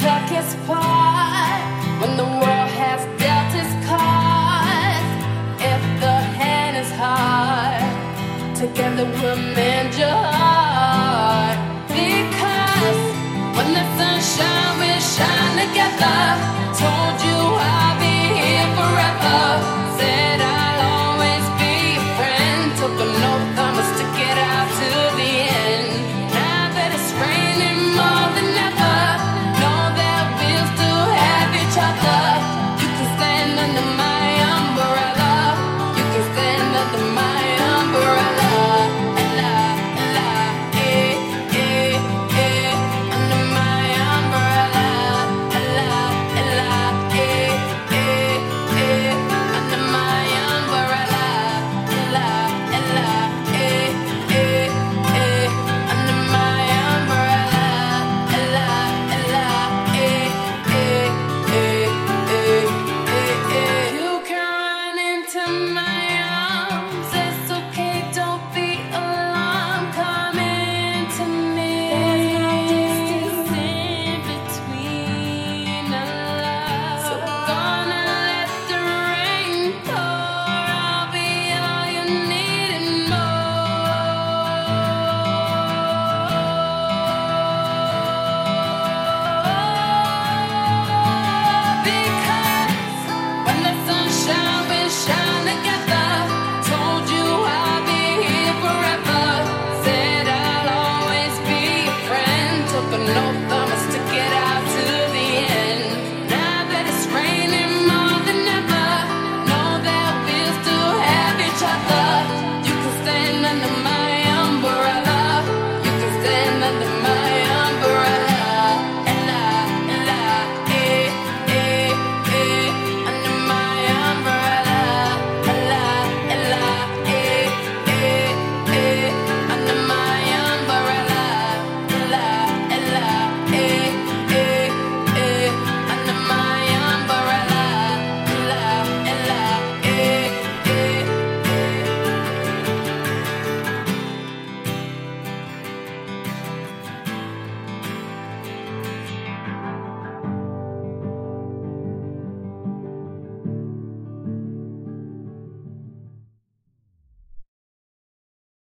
took its part when the world has dealt its cards. If the hand is hard, together we'll mend your heart.